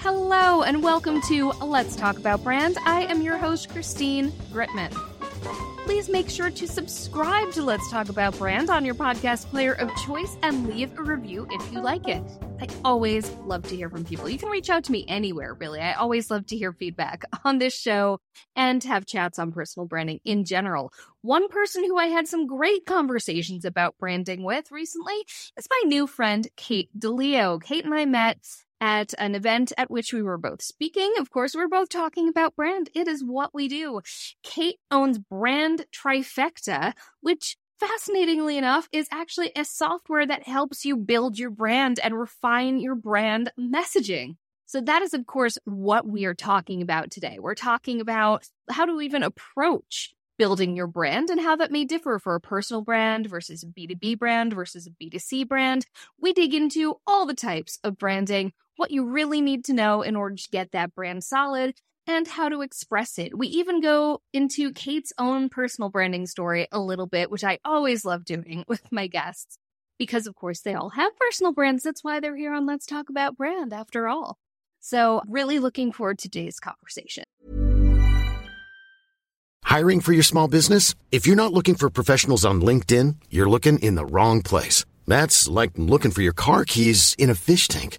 Hello, and welcome to Let's Talk About Brand. I am your host, Christine Gritmon. Please make sure to subscribe to Let's Talk About Brand on your podcast player of choice and leave a review if you like it. I always love to hear from people. You can reach out to me anywhere, really. I always love to hear feedback on this show and have chats on personal branding in general. One person who I had some great conversations about branding with recently is my new friend, Kate DiLeo. Kate and I met at an event at which we were both speaking. Of course, we are both talking about brand. It is what we do. Kate owns Brand Trifecta, which fascinatingly enough is actually a software that helps you build your brand and refine your brand messaging. So that is, of course, what we are talking about today. We're talking about how to even approach building your brand and how that may differ for a personal brand versus a B2B brand versus a B2C brand. We dig into all the types of branding, what you really need to know in order to get that brand solid, and how to express it. We even go into Kate's own personal branding story a little bit, which I always love doing with my guests because, of course, they all have personal brands. That's why they're here on Let's Talk About Brand after all. So, really looking forward to today's conversation. Hiring for your small business? If you're not looking for professionals on LinkedIn, you're looking in the wrong place. That's like looking for your car keys in a fish tank.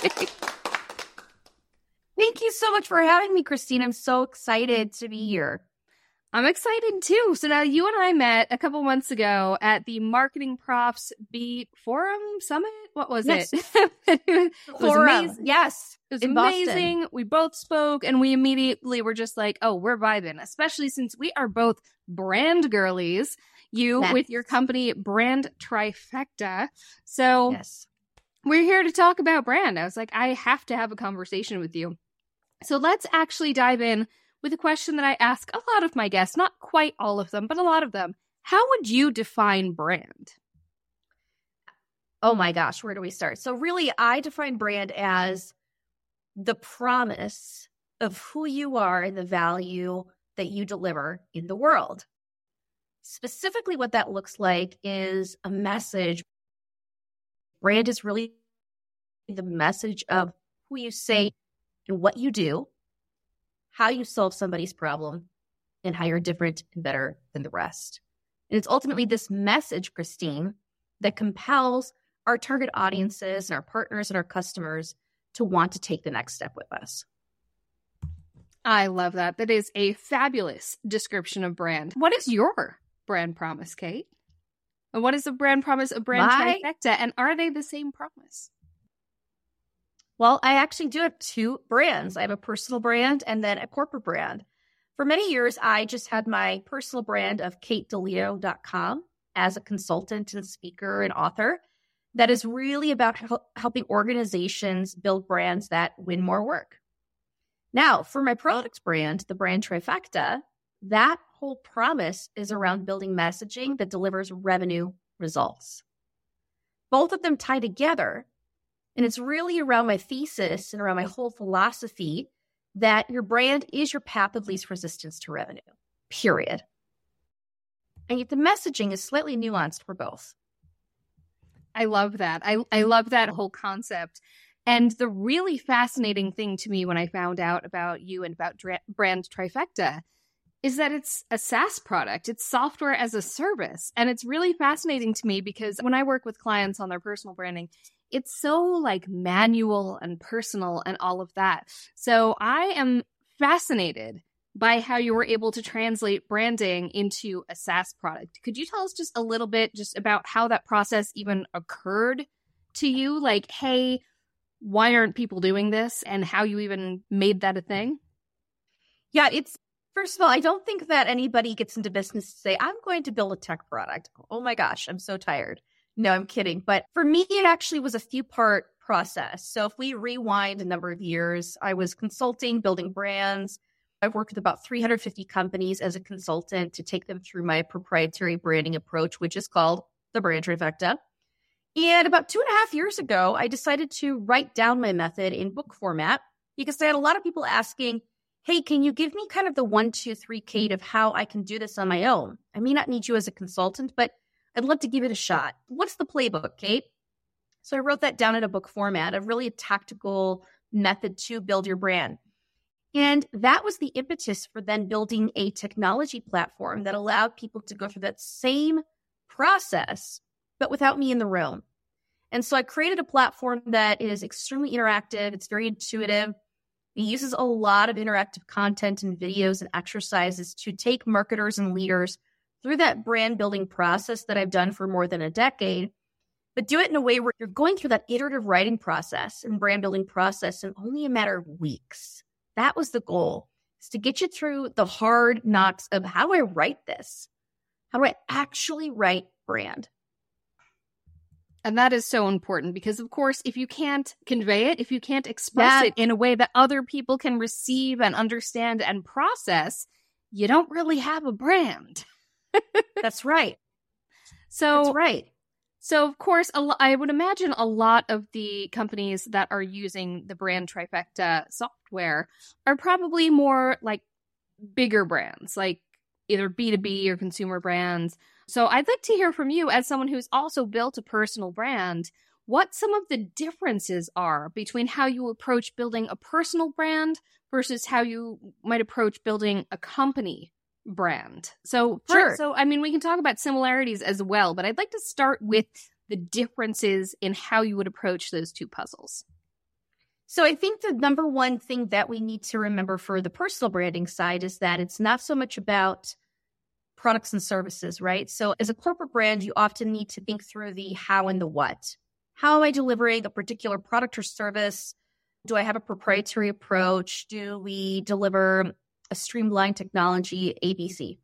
Thank you so much for having me, Christine. I'm so excited to be here. I'm excited too. So now you and I met a couple months ago at the Marketing Profs B2B Forum Summit. What was yes. it? it was amazing. Yes. It was in amazing. Boston. We both spoke and we immediately were just like, oh, we're vibing, especially since we are both brand girlies. You Yes. with your company, Brand Trifecta. So Yes. We're here to talk about brand. I was like, I have to have a conversation with you. So let's actually dive in with a question that I ask a lot of my guests, not quite all of them, but a lot of them. How would you define brand? Oh my gosh, where do we start? So, really, I define brand as the promise of who you are and the value that you deliver in the world. Specifically, what that looks like is a message. Brand is really the message of who you say and what you do, how you solve somebody's problem, and how you're different and better than the rest. And it's ultimately this message, Christine, that compels our target audiences and our partners and our customers to want to take the next step with us. I love that. That is a fabulous description of brand. What is your brand promise, Kate? And what is the brand promise a brand My- trifecta? And are they the same promise? Well, I actually do have two brands. I have a personal brand and then a corporate brand. For many years, I just had my personal brand of katedileo.com as a consultant and speaker and author that is really about hel- helping organizations build brands that win more work. Now, for my products brand, the brand Trifecta, that whole promise is around building messaging that delivers revenue results. Both of them tie together and it's really around my thesis and around my whole philosophy that your brand is your path of least resistance to revenue, period. And yet the messaging is slightly nuanced for both. I love that. I, I love that whole concept. And the really fascinating thing to me when I found out about you and about dra- brand Trifecta is that it's a SaaS product. It's software as a service. And it's really fascinating to me because when I work with clients on their personal branding, it's so like manual and personal and all of that. So I am fascinated by how you were able to translate branding into a SaaS product. Could you tell us just a little bit just about how that process even occurred to you? Like, hey, why aren't people doing this and how you even made that a thing? Yeah, it's first of all, I don't think that anybody gets into business to say, I'm going to build a tech product. Oh my gosh, I'm so tired. No, I'm kidding. But for me, it actually was a few part process. So if we rewind a number of years, I was consulting, building brands. I've worked with about 350 companies as a consultant to take them through my proprietary branding approach, which is called the brand trifecta. And about two and a half years ago, I decided to write down my method in book format because I had a lot of people asking, Hey, can you give me kind of the one, two, three, Kate, of how I can do this on my own? I may not need you as a consultant, but I'd love to give it a shot. What's the playbook, Kate? So I wrote that down in a book format, a really tactical method to build your brand. And that was the impetus for then building a technology platform that allowed people to go through that same process, but without me in the room. And so I created a platform that is extremely interactive, it's very intuitive. It uses a lot of interactive content and videos and exercises to take marketers and leaders through that brand building process that I've done for more than a decade, but do it in a way where you're going through that iterative writing process and brand building process in only a matter of weeks. That was the goal, is to get you through the hard knocks of how do I write this? How do I actually write brand? And that is so important because, of course, if you can't convey it, if you can't express it in a way that other people can receive and understand and process, you don't really have a brand. That's right. So, That's right. So, of course, I would imagine a lot of the companies that are using the brand trifecta software are probably more like bigger brands, like either B2B or consumer brands. So, I'd like to hear from you as someone who's also built a personal brand, what some of the differences are between how you approach building a personal brand versus how you might approach building a company brand. So, sure. so I mean, we can talk about similarities as well, but I'd like to start with the differences in how you would approach those two puzzles. So, I think the number one thing that we need to remember for the personal branding side is that it's not so much about products and services, right? So, as a corporate brand, you often need to think through the how and the what. How am I delivering a particular product or service? Do I have a proprietary approach? Do we deliver a streamlined technology, ABC.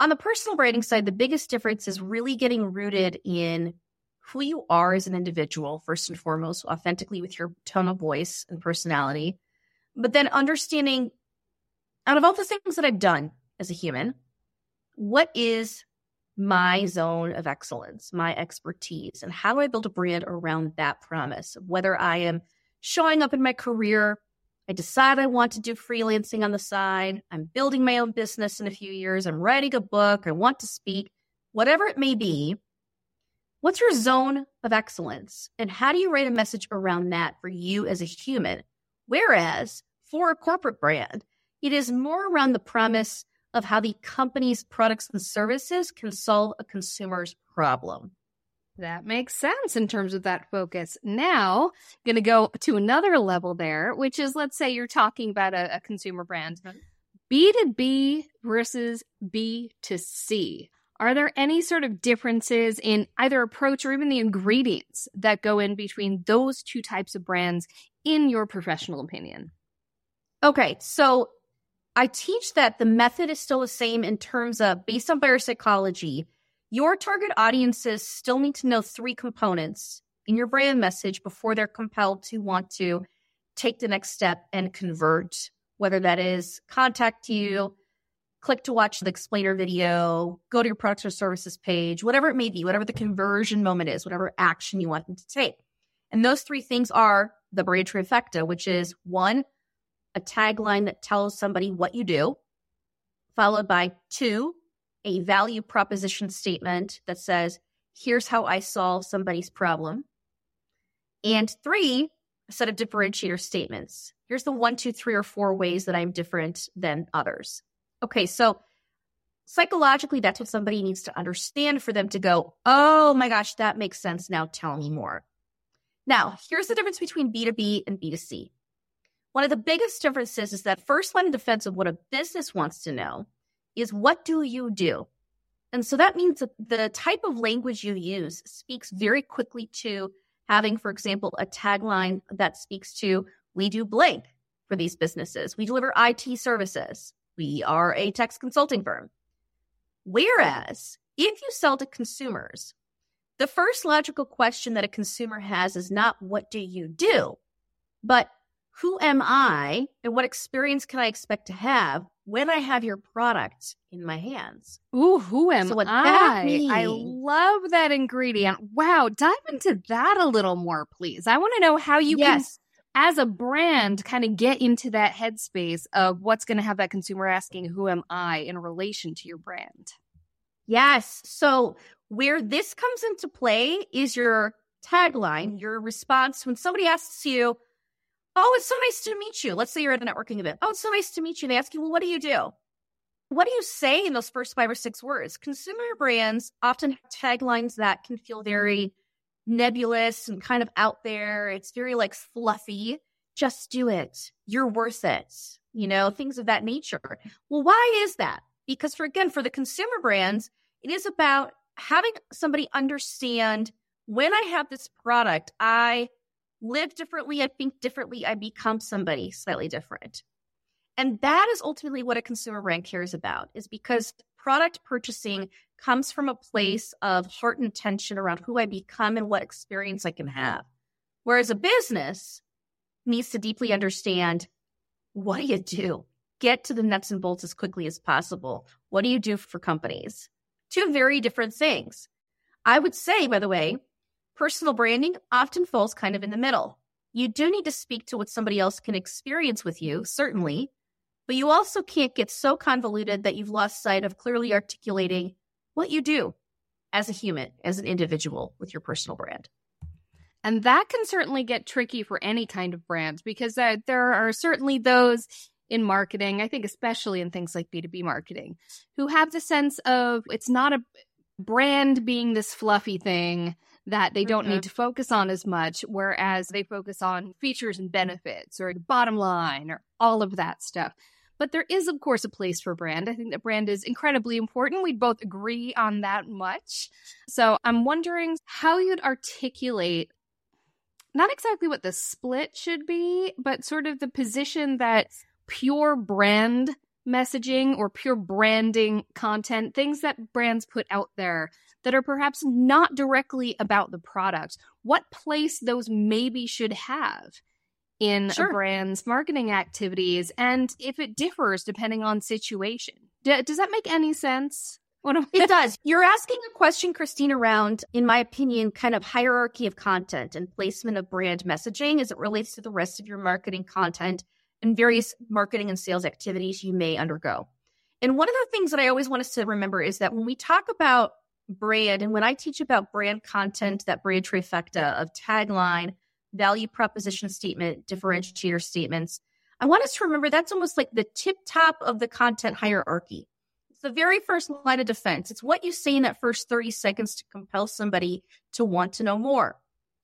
On the personal branding side, the biggest difference is really getting rooted in who you are as an individual, first and foremost, authentically with your tone of voice and personality, but then understanding out of all the things that I've done as a human, what is my zone of excellence, my expertise, and how do I build a brand around that promise? Whether I am showing up in my career I decide I want to do freelancing on the side. I'm building my own business in a few years. I'm writing a book. I want to speak, whatever it may be. What's your zone of excellence? And how do you write a message around that for you as a human? Whereas for a corporate brand, it is more around the premise of how the company's products and services can solve a consumer's problem. That makes sense in terms of that focus. Now, going to go to another level there, which is let's say you're talking about a, a consumer brand. B2B versus B2C. Are there any sort of differences in either approach or even the ingredients that go in between those two types of brands, in your professional opinion? Okay, so I teach that the method is still the same in terms of based on buyer psychology your target audiences still need to know three components in your brand message before they're compelled to want to take the next step and convert, whether that is contact you, click to watch the explainer video, go to your products or services page, whatever it may be, whatever the conversion moment is, whatever action you want them to take. And those three things are the brand trifecta, which is one, a tagline that tells somebody what you do, followed by two, a value proposition statement that says, here's how I solve somebody's problem. And three, a set of differentiator statements. Here's the one, two, three, or four ways that I'm different than others. Okay, so psychologically, that's what somebody needs to understand for them to go, oh my gosh, that makes sense. Now tell me more. Now, here's the difference between B2B and B2C. One of the biggest differences is that first line of defense of what a business wants to know is what do you do? And so that means that the type of language you use speaks very quickly to having, for example, a tagline that speaks to we do blank for these businesses. We deliver IT services. We are a tax consulting firm. Whereas if you sell to consumers, the first logical question that a consumer has is not what do you do, but who am I and what experience can I expect to have when I have your product in my hands? Ooh, who am So I? I love that ingredient. Wow, dive into that a little more, please. I want to know how you can, as a brand, kind of get into that headspace of what's going to have that consumer asking, "Who am I?" in relation to your brand. Yes. So where this comes into play is your tagline, your response when somebody asks you, Oh, it's so nice to meet you. Let's say you're at a networking event. Oh, it's so nice to meet you. They ask you, Well, what do you do? What do you say in those first five or six words? Consumer brands often have taglines that can feel very nebulous and kind of out there. It's very like fluffy. Just do it. You're worth it. You know, things of that nature. Well, why is that? Because for again, for the consumer brands, it is about having somebody understand when I have this product, I live differently, I think differently, I become somebody slightly different. And that is ultimately what a consumer brand cares about, is because product purchasing comes from a place of heart intention around who I become and what experience I can have. Whereas a business needs to deeply understand what do you do? Get to the nuts and bolts as quickly as possible. What do you do for companies? Two very different things. I would say, by the way, personal branding often falls kind of in the middle. You do need to speak to what somebody else can experience with you, certainly, but you also can't get so convoluted that you've lost sight of clearly articulating what you do as a human, as an individual with your personal brand. And that can certainly get tricky for any kind of brand because uh, there are certainly those in marketing, I think, especially in things like B2B marketing, who have the sense of it's not a brand being this fluffy thing that they don't Mhm. need to focus on as much, whereas they focus on features and benefits or the bottom line or all of that stuff. But there is, of course, a place for brand. I think that brand is incredibly important. We'd both agree on that much. So I'm wondering how you'd articulate not exactly what the split should be, but sort of the position that pure brand messaging or pure branding content, things that brands put out there that are perhaps not directly about the product, what place those maybe should have in Sure. a brand's marketing activities and if it differs depending on situation. D- does that make any sense? It does. You're asking a question, Christine, around, in my opinion, kind of hierarchy of content and placement of brand messaging as it relates to the rest of your marketing content and various marketing and sales activities you may undergo. And one of the things that I always want us to remember is that when we talk about brand and when I teach about brand content, that brand trifecta of tagline, value proposition statement, differentiator statements, I want us to remember that's almost like the tip top of the content hierarchy. It's the very first line of defense. It's what you say in that first 30 seconds to compel somebody to want to know more.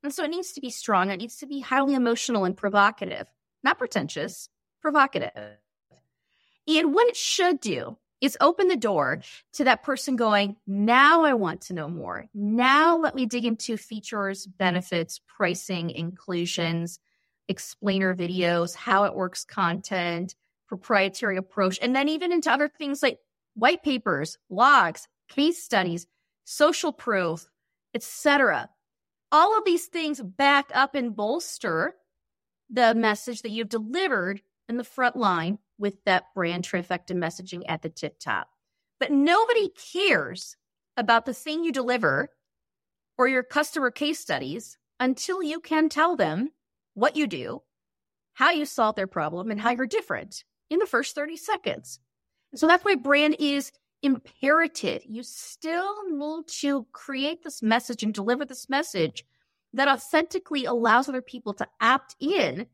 And so it needs to be strong. It needs to be highly emotional and provocative, not pretentious, provocative. And what it should do is open the door to that person going, now I want to know more. Now let me dig into features, benefits, pricing, inclusions, explainer videos, how it works content, proprietary approach, and then even into other things like white papers, blogs, case studies, social proof, etc. All of these things back up and bolster the message that you've delivered in the front line with that brand trifecta messaging at the tip top. But nobody cares about the thing you deliver or your customer case studies until you can tell them what you do, how you solve their problem, and how you're different in the first 30 seconds. So that's why brand is imperative. You still need to create this message and deliver this message that authentically allows other people to opt in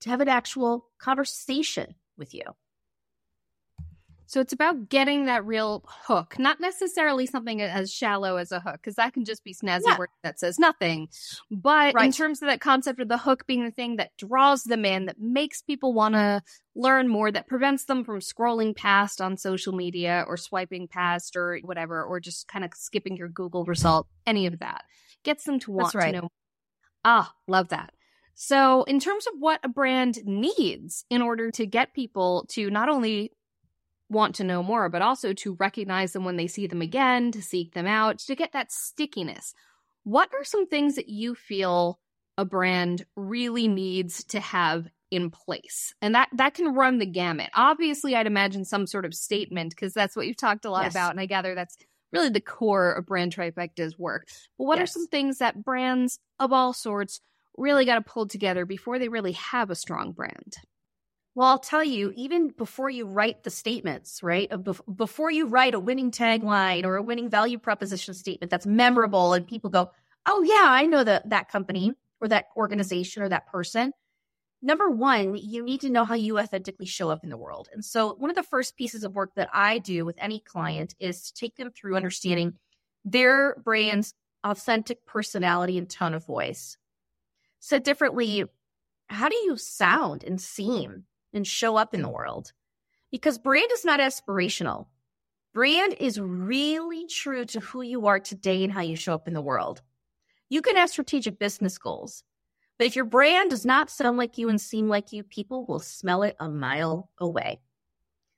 to have an actual conversation with you. So it's about getting that real hook, not necessarily something as shallow as a hook, because that can just be snazzy Yeah. word that says nothing. But in terms of that concept of the hook being the thing that draws them in, that makes people want to learn more, that prevents them from scrolling past on social media or swiping past or whatever, or just kind of skipping your Google result, any of that, gets them to want right. to know. Ah, love that. So, in terms of what a brand needs in order to get people to not only want to know more, but also to recognize them when they see them again, to seek them out, to get that stickiness. What are some things that you feel a brand really needs to have in place? And that that can run the gamut. Obviously, I'd imagine some sort of statement because that's what you've talked a lot Yes. about and I gather that's really the core of brand trifecta's work. But what are some things that brands of all sorts really got to pull together before they really have a strong brand? Well, I'll tell you, even before you write the statements, right? uh, Before you write a winning tagline or a winning value proposition statement that's memorable and people go, oh, yeah, I know that, that company or that organization or that person. Number one, you need to know how you authentically show up in the world. And so, one of the first pieces of work that I do with any client is to take them through understanding their brand's authentic personality and tone of voice. Said differently, how do you sound and seem and show up in the world? Because brand is not aspirational. Brand is really true to who you are today and how you show up in the world. You can have strategic business goals, but if your brand does not sound like you and seem like you, people will smell it a mile away.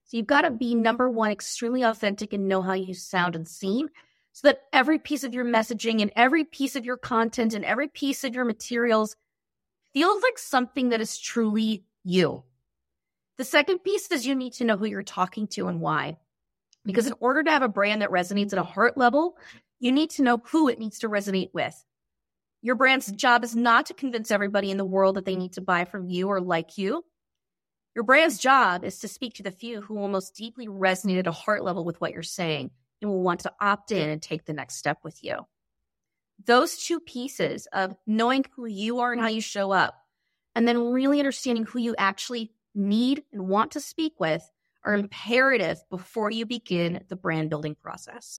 So you've got to be number one, extremely authentic and know how you sound and seem so that every piece of your messaging and every piece of your content and every piece of your materials feels like something that is truly you. The second piece is you need to know who you're talking to and why. Because in order to have a brand that resonates at a heart level, you need to know who it needs to resonate with. Your brand's job is not to convince everybody in the world that they need to buy from you or like you. Your brand's job is to speak to the few who will most deeply resonate at a heart level with what you're saying and will want to opt in and take the next step with you. Those two pieces of knowing who you are and how you show up, and then really understanding who you actually need and want to speak with are imperative before you begin the brand building process.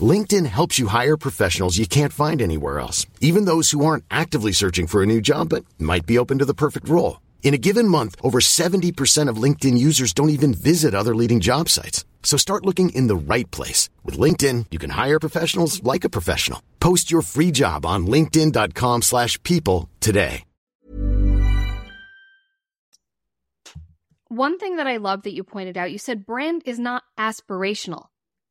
LinkedIn helps you hire professionals you can't find anywhere else, even those who aren't actively searching for a new job but might be open to the perfect role. In a given month, over 70% of LinkedIn users don't even visit other leading job sites. So start looking in the right place. With LinkedIn, you can hire professionals like a professional. Post your free job on linkedin.com slash people today. One thing that I love that you pointed out, you said brand is not aspirational.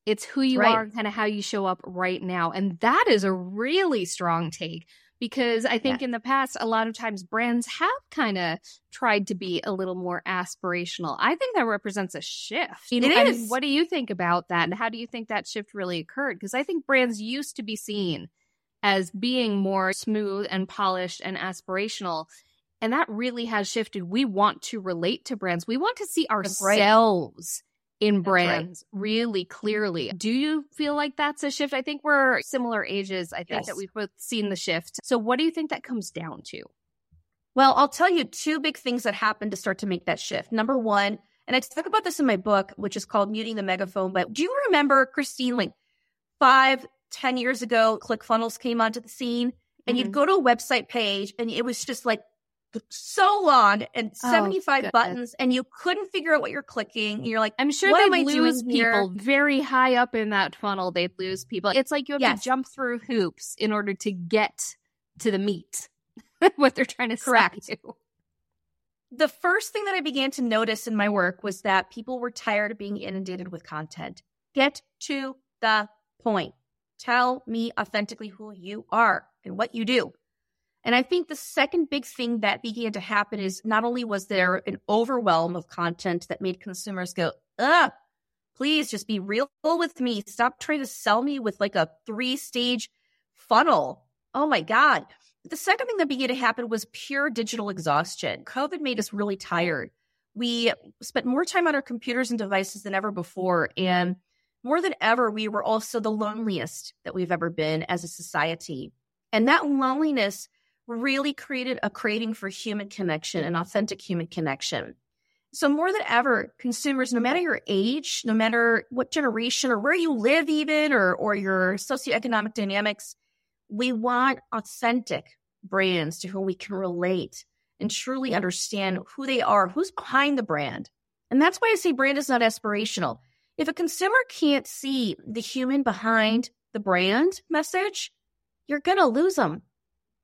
It's who you Right. are, kind of how you show up right now. And that is a really strong take because I think Yeah. in the past, a lot of times brands have kind of tried to be a little more aspirational. I think that represents a shift. You know, It I mean, what do you think about that? And how do you think that shift really occurred? Because I think brands used to be seen as being more smooth and polished and aspirational. And that really has shifted. We want to relate to brands. We want to see ourselves in That's right. brands really clearly. Do you feel like that's a shift? I think we're similar ages. I think Yes. that we've both seen the shift. So what do you think that comes down to? Well, I'll tell you two big things that happened to start to make that shift. Number one, and I talk about this in my book, which is called Muting the Megaphone. But do you remember, Christine, like five, ten years ago, ClickFunnels came onto the scene and you'd Mhm. go to a website page and it was just like so long and 75 goodness. buttons and you couldn't figure out what you're clicking. You're like, I'm sure What they'd I doing lose here? people very high up in that funnel. They'd lose people. It's like you have Yes. to jump through hoops in order to get to the meat. what they're trying to Correct. you. the first thing that I began to notice in my work was that people were tired of being inundated with content. Get to the point. Tell me authentically who you are and what you do. And I think the second big thing that began to happen is not only was there an overwhelm of content that made consumers go, ugh, please just be real with me. Stop trying to sell me with like a three stage funnel. Oh my God. The second thing that began to happen was pure digital exhaustion. COVID made us really tired. We spent more time on our computers and devices than ever before. And more than ever, we were also the loneliest that we've ever been as a society. And that loneliness really created a craving for human connection and authentic human connection. So more than ever, consumers, no matter your age, no matter what generation or where you live even or, or your socioeconomic dynamics, we want authentic brands to whom we can relate and truly understand who they are, who's behind the brand. And that's why I say brand is not aspirational. If a consumer can't see the human behind the brand message, you're going to lose them.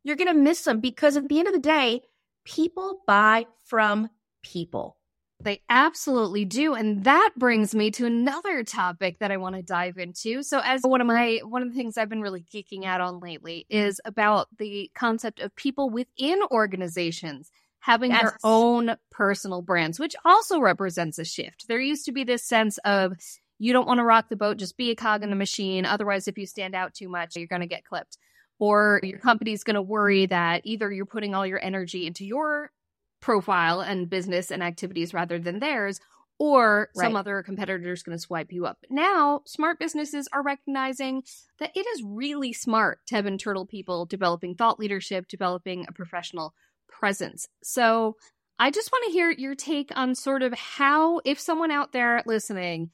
You're going to miss them because at the end of the day, people buy from people. They absolutely do. And that brings me to another topic that I want to dive into. So as one of my one of the things I've been really geeking out on lately is about the concept of people within organizations having yes. their own personal brands, which also represents a shift. There used to be this sense of you don't want to rock the boat, just be a cog in the machine. Otherwise, if you stand out too much, you're going to get clipped. Or your company's going to worry that either you're putting all your energy into your profile and business and activities rather than theirs, or right. some other competitor is going to swipe you up. Now, smart businesses are recognizing that it is really smart to have internal people developing thought leadership, developing a professional presence. So, I just want to hear your take on sort of how, if someone out there listening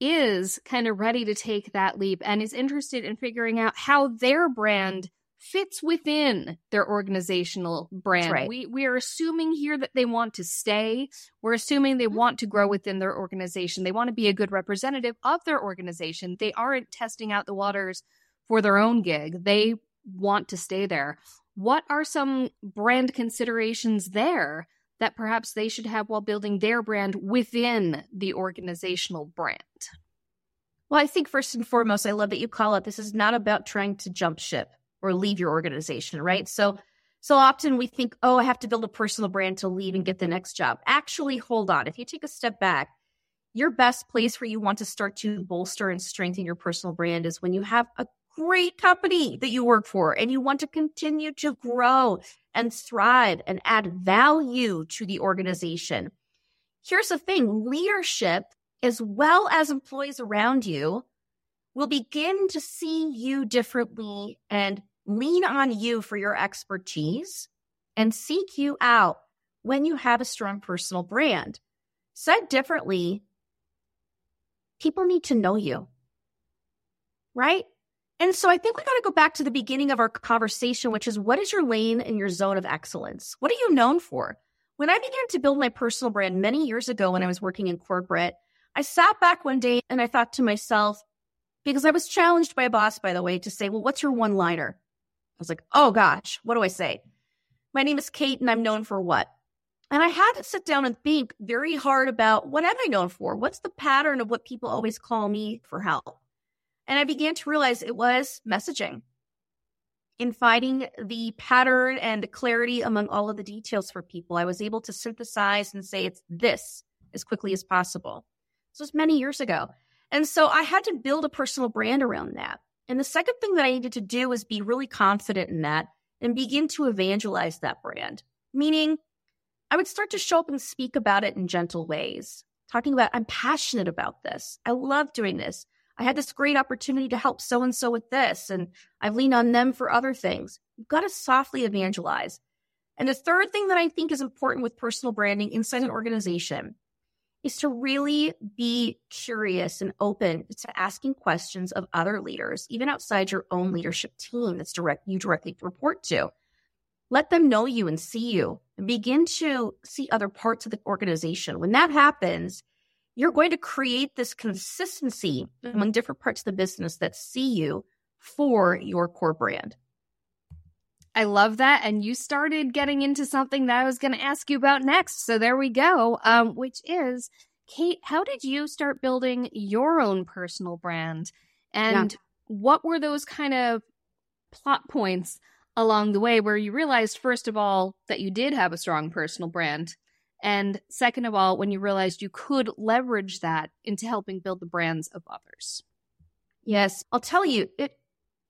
is kind of ready to take that leap and is interested in figuring out how their brand fits within their organizational brand. Right. We we are assuming here that they want to stay. We're assuming they want to grow within their organization. They want to be a good representative of their organization. They aren't testing out the waters for their own gig. They want to stay there. What are some brand considerations there that perhaps they should have while building their brand within the organizational brand? Well, I think first and foremost, I love that you call it this is not about trying to jump ship or leave your organization, right? So so often we think, oh, I have to build a personal brand to leave and get the next job. Actually, hold on. If you take a step back, your best place where you want to start to bolster and strengthen your personal brand is when you have a great company that you work for and you want to continue to grow and thrive and add value to the organization. Here's the thing leadership, as well as employees around you, will begin to see you differently and lean on you for your expertise and seek you out when you have a strong personal brand. Said differently, people need to know you, right? And so I think we got to go back to the beginning of our conversation, which is what is your lane and your zone of excellence? What are you known for? When I began to build my personal brand many years ago when I was working in corporate, I sat back one day and I thought to myself, because I was challenged by a boss, by the way, to say, well, what's your one liner? I was like, oh gosh, what do I say? My name is Kate and I'm known for what? And I had to sit down and think very hard about what am I known for? What's the pattern of what people always call me for help? And I began to realize it was messaging. In finding the pattern and the clarity among all of the details for people, I was able to synthesize and say it's this as quickly as possible. This was many years ago. And so I had to build a personal brand around that. And the second thing that I needed to do was be really confident in that and begin to evangelize that brand. Meaning, I would start to show up and speak about it in gentle ways, talking about, I'm passionate about this. I love doing this. I had this great opportunity to help so and so with this, and I've leaned on them for other things. You've got to softly evangelize. And the third thing that I think is important with personal branding inside an organization is to really be curious and open to asking questions of other leaders, even outside your own leadership team that's direct you directly report to. Let them know you and see you and begin to see other parts of the organization. When that happens, you're going to create this consistency among different parts of the business that see you for your core brand. I love that. And you started getting into something that I was going to ask you about next. So there we go, um, which is Kate, how did you start building your own personal brand? And yeah. what were those kind of plot points along the way where you realized, first of all, that you did have a strong personal brand? And second of all, when you realized you could leverage that into helping build the brands of others? Yes, I'll tell you, it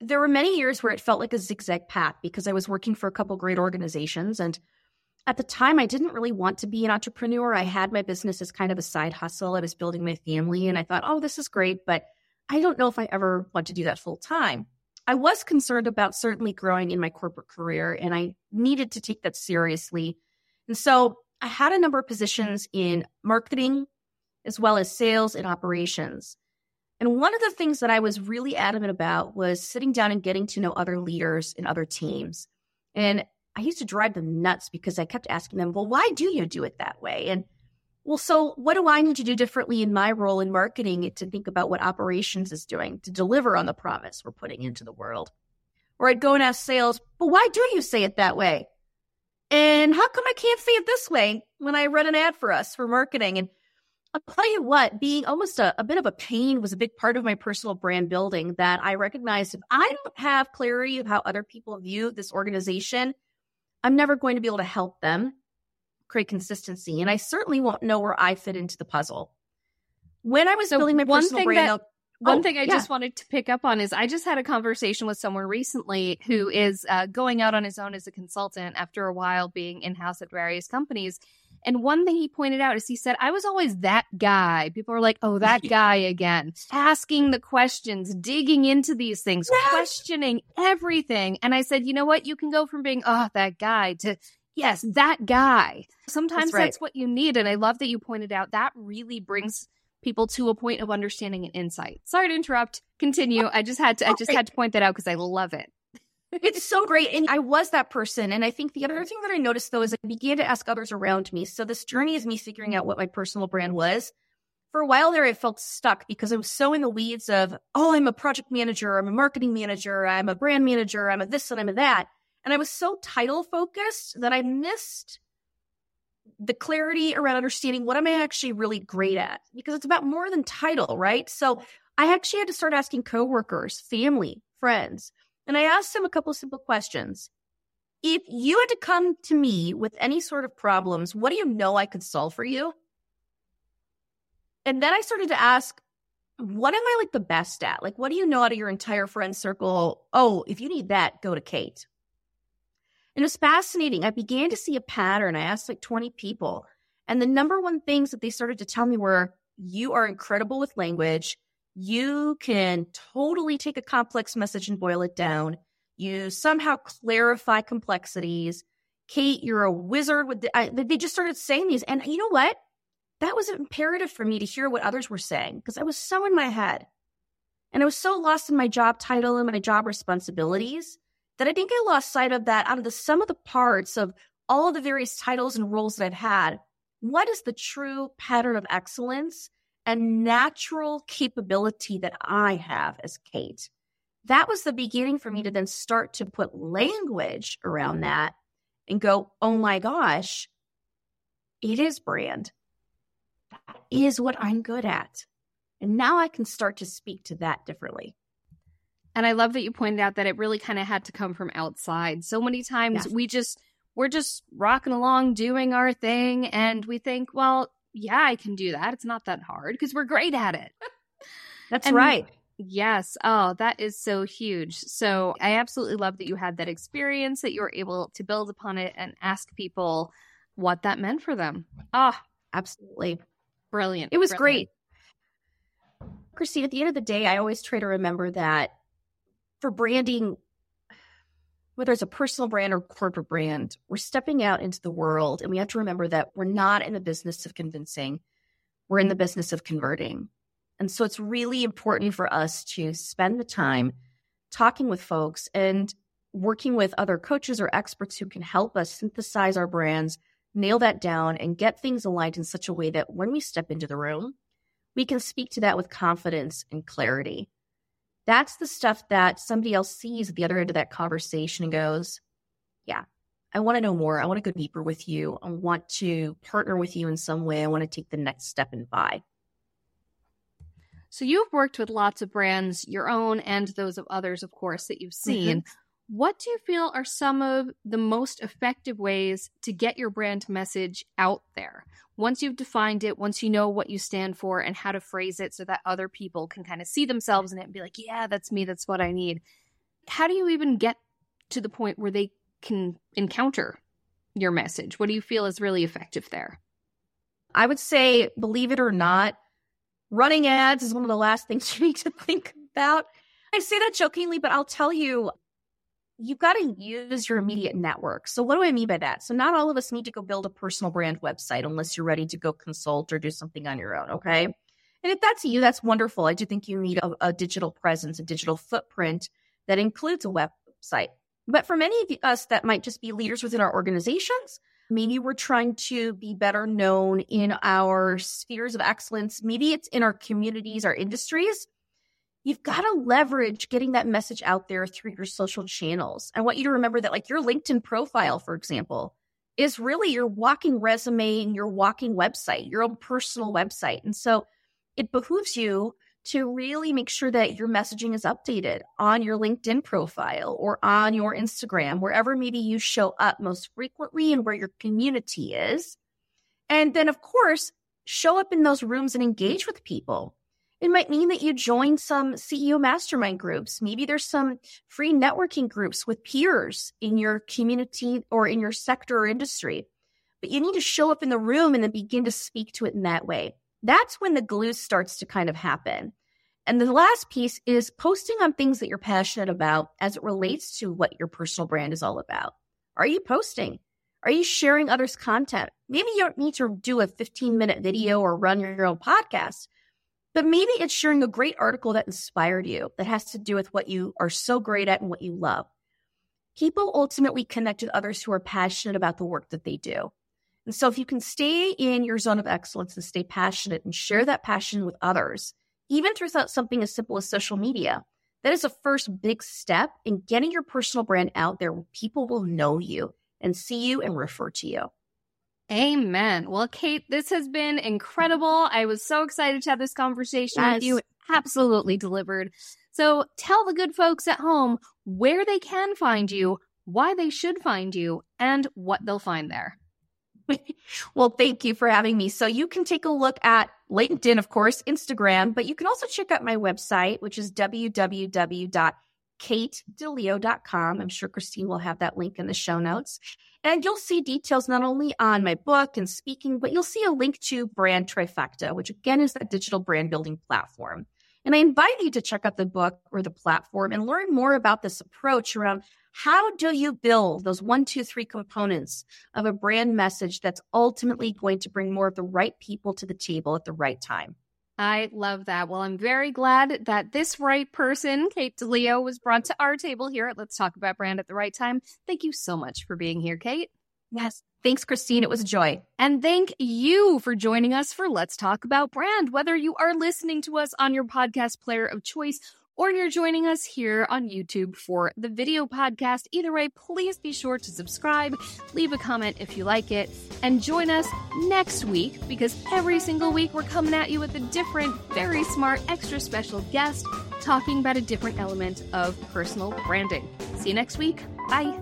there were many years where it felt like a zigzag path because I was working for a couple great organizations. And at the time, I didn't really want to be an entrepreneur. I had my business as kind of a side hustle. I was building my family and I thought, oh, this is great, but I don't know if I ever want to do that full time. I was concerned about certainly growing in my corporate career, and I needed to take that seriously. And so I had a number of positions mm-hmm. in marketing as well as sales and operations. And one of the things that I was really adamant about was sitting down and getting to know other leaders and other teams. And I used to drive them nuts because I kept asking them, well, why do you do it that way? And well, so what do I need to do differently in my role in marketing to think about what operations is doing to deliver on the promise we're putting into the world? Or I'd go and ask sales, but why do you say it that way? And how come I can't say it this way when I run an ad for us for marketing? And I'll tell you what, being almost a, a, bit of a pain was a big part of my personal brand building that I recognized if I don't have clarity of how other people view this organization, I'm never going to be able to help them create consistency. And I certainly won't know where I fit into the puzzle. When I was so building my one personal brand, that, one oh, thing I yeah. just wanted to pick up on is I just had a conversation with someone recently who is uh, going out on his own as a consultant after a while being in house at various companies. And one thing he pointed out is he said, I was always that guy. People are like, oh, that guy again, asking the questions, digging into these things, yes. questioning everything. And I said, you know what? You can go from being, oh, that guy to, yes, that guy. Sometimes that's, right. that's what you need. And I love that you pointed out that really brings people to a point of understanding and insight. Sorry to interrupt. Continue. I just had to I just had to point that out because I love it. it's so great. And I was that person. And I think the other thing that I noticed though is I began to ask others around me. So this journey is me figuring out what my personal brand was. For a while there, I felt stuck because I was so in the weeds of, oh, I'm a project manager, I'm a marketing manager, I'm a brand manager, I'm a this and I'm a that. And I was so title focused that I missed the clarity around understanding what am I actually really great at because it's about more than title, right? So I actually had to start asking coworkers, family, friends, and I asked them a couple simple questions. If you had to come to me with any sort of problems, what do you know I could solve for you? And then I started to ask, what am I like the best at? Like, what do you know out of your entire friend circle? Oh, if you need that, go to Kate. It was fascinating. I began to see a pattern. I asked like 20 people, and the number one things that they started to tell me were you are incredible with language. You can totally take a complex message and boil it down. You somehow clarify complexities. Kate, you're a wizard with the, I, they just started saying these. And you know what? That was imperative for me to hear what others were saying because I was so in my head. And I was so lost in my job title and my job responsibilities that I think I lost sight of that out of the sum of the parts of all of the various titles and roles that I've had. What is the true pattern of excellence and natural capability that I have as Kate? That was the beginning for me to then start to put language around that and go, oh my gosh, it is brand. That is what I'm good at. And now I can start to speak to that differently. And I love that you pointed out that it really kind of had to come from outside. So many times we just we're just rocking along doing our thing and we think, well, yeah, I can do that. It's not that hard because we're great at it. That's and right. Yes. Oh, that is so huge. So I absolutely love that you had that experience, that you were able to build upon it and ask people what that meant for them. Ah, oh, absolutely. Brilliant. It was Brilliant. great. Christine, at the end of the day, I always try to remember that for branding, whether it's a personal brand or corporate brand, we're stepping out into the world and we have to remember that we're not in the business of convincing, we're in the business of converting. And so it's really important for us to spend the time talking with folks and working with other coaches or experts who can help us synthesize our brands, nail that down, and get things aligned in such a way that when we step into the room, we can speak to that with confidence and clarity. That's the stuff that somebody else sees at the other end of that conversation and goes, Yeah, I want to know more. I want to go deeper with you. I want to partner with you in some way. I want to take the next step and buy. So you've worked with lots of brands, your own and those of others, of course, that you've seen. Mm-hmm. What do you feel are some of the most effective ways to get your brand message out there? once you've defined it, once you know what you stand for and how to phrase it so that other people can kind of see themselves in it and be like, yeah, that's me, that's what I need. How do you even get to the point where they can encounter your message? What do you feel is really effective there? I would say, believe it or not, running ads is one of the last things you need to think about. I say that jokingly, but I'll tell you, you've got to use your immediate network. So, what do I mean by that? So, not all of us need to go build a personal brand website unless you're ready to go consult or do something on your own. Okay. And if that's you, that's wonderful. I do think you need a, a digital presence, a digital footprint that includes a website. But for many of us that might just be leaders within our organizations, maybe we're trying to be better known in our spheres of excellence. Maybe it's in our communities, our industries you've got to leverage getting that message out there through your social channels. I want you to remember that, like your LinkedIn profile, for example, is really your walking resume and your walking website, your own personal website. And so it behooves you to really make sure that your messaging is updated on your LinkedIn profile or on your Instagram, wherever maybe you show up most frequently and where your community is. And then, of course, show up in those rooms and engage with people. It might mean that you join some CEO mastermind groups. Maybe there's some free networking groups with peers in your community or in your sector or industry. But you need to show up in the room and then begin to speak to it in that way. That's when the glue starts to kind of happen. And the last piece is posting on things that you're passionate about as it relates to what your personal brand is all about. Are you posting? Are you sharing others' content? Maybe you don't need to do a 15 minute video or run your own podcast, but maybe it's sharing a great article that inspired you, that has to do with what you are so great at and what you love. People ultimately connect with others who are passionate about the work that they do. And so if you can stay in your zone of excellence and stay passionate and share that passion with others, even through something as simple as social media, that is a first big step in getting your personal brand out there where people will know you and see you and refer to you. Amen. Well, Kate, this has been incredible. I was so excited to have this conversation yes. with you. Absolutely delivered. So tell the good folks at home where they can find you, why they should find you, and what they'll find there. well, thank you for having me. So you can take a look at LinkedIn, of course, Instagram, but you can also check out my website, which is www.katedileo.com. I'm sure Christine will have that link in the show notes. And you'll see details not only on my book and speaking, but you'll see a link to Brand Trifecta, which again is that digital brand building platform. And I invite you to check out the book or the platform and learn more about this approach around how do you build those one, two, three components of a brand message that's ultimately going to bring more of the right people to the table at the right time. I love that. Well, I'm very glad that this right person, Kate DiLeo, was brought to our table here at Let's Talk About Brand at the right time. Thank you so much for being here, Kate. Yes. Thanks, Christine. It was a joy. And thank you for joining us for Let's Talk About Brand. Whether you are listening to us on your podcast player of choice or you're joining us here on YouTube for the video podcast. Either way, please be sure to subscribe, leave a comment if you like it, and join us next week because every single week we're coming at you with a different, very smart, extra special guest talking about a different element of personal branding. See you next week. Bye.